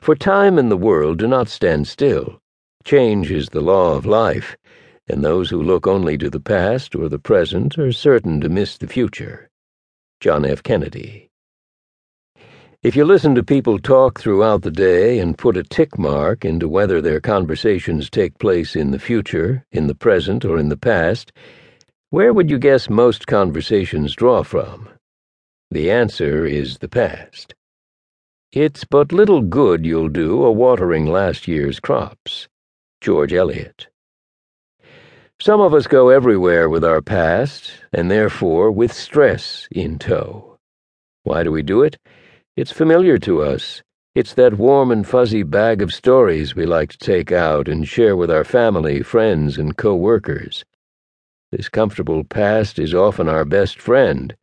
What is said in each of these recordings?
For time and the world do not stand still. Change is the law of life, and those who look only to the past or the present are certain to miss the future. John F. Kennedy. If you listen to people talk throughout the day and put a tick mark into whether their conversations take place in the future, in the present, or in the past, where would you guess most conversations draw from? The answer is the past. It's but little good you'll do a watering last year's crops. George Eliot. Some of us go everywhere with our past, and therefore with stress in tow. Why do we do it? It's familiar to us. It's that warm and fuzzy bag of stories we like to take out and share with our family, friends, and co workers. This comfortable past is often our best friend.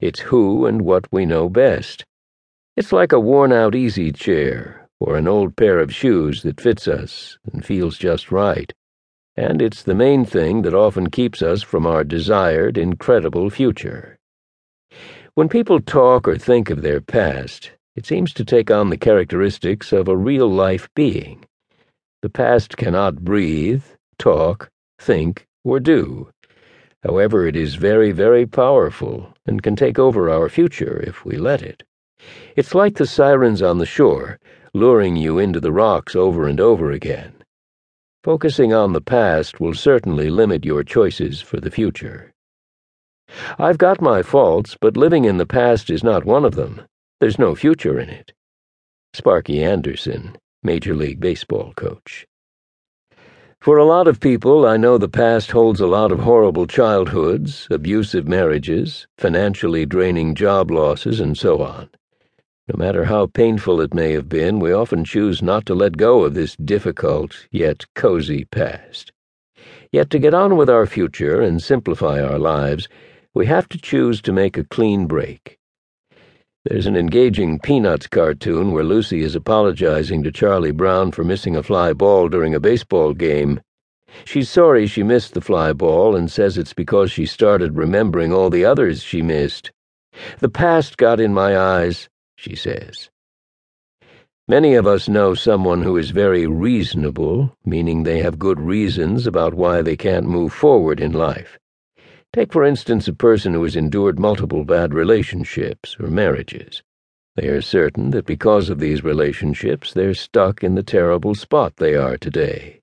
It's who and what we know best. It's like a worn out easy chair or an old pair of shoes that fits us and feels just right. And it's the main thing that often keeps us from our desired, incredible future. When people talk or think of their past, it seems to take on the characteristics of a real life being. The past cannot breathe, talk, think, or do. However, it is very, very powerful and can take over our future if we let it. It's like the sirens on the shore, luring you into the rocks over and over again. Focusing on the past will certainly limit your choices for the future. I've got my faults, but living in the past is not one of them. There's no future in it. Sparky Anderson, Major League Baseball coach. For a lot of people, I know the past holds a lot of horrible childhoods, abusive marriages, financially draining job losses, and so on. No matter how painful it may have been, we often choose not to let go of this difficult yet cozy past. Yet to get on with our future and simplify our lives, we have to choose to make a clean break. There's an engaging Peanuts cartoon where Lucy is apologizing to Charlie Brown for missing a fly ball during a baseball game. She's sorry she missed the fly ball and says it's because she started remembering all the others she missed. The past got in my eyes, she says. Many of us know someone who is very reasonable, meaning they have good reasons about why they can't move forward in life. Take, for instance, a person who has endured multiple bad relationships or marriages. They are certain that because of these relationships, they're stuck in the terrible spot they are today.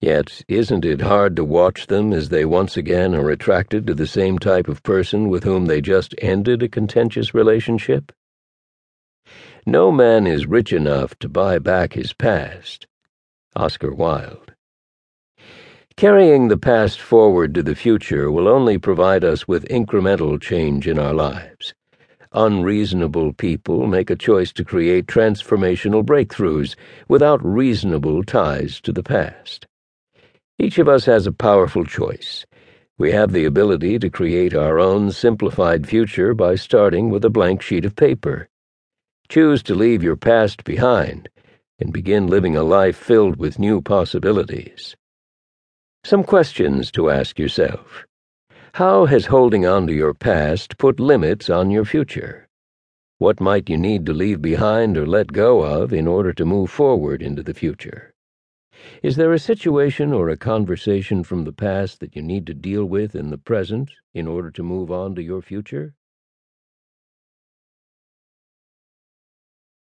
Yet, isn't it hard to watch them as they once again are attracted to the same type of person with whom they just ended a contentious relationship? No man is rich enough to buy back his past. Oscar Wilde. Carrying the past forward to the future will only provide us with incremental change in our lives. Unreasonable people make a choice to create transformational breakthroughs without reasonable ties to the past. Each of us has a powerful choice. We have the ability to create our own simplified future by starting with a blank sheet of paper. Choose to leave your past behind and begin living a life filled with new possibilities. Some questions to ask yourself. How has holding on to your past put limits on your future? What might you need to leave behind or let go of in order to move forward into the future? Is there a situation or a conversation from the past that you need to deal with in the present in order to move on to your future?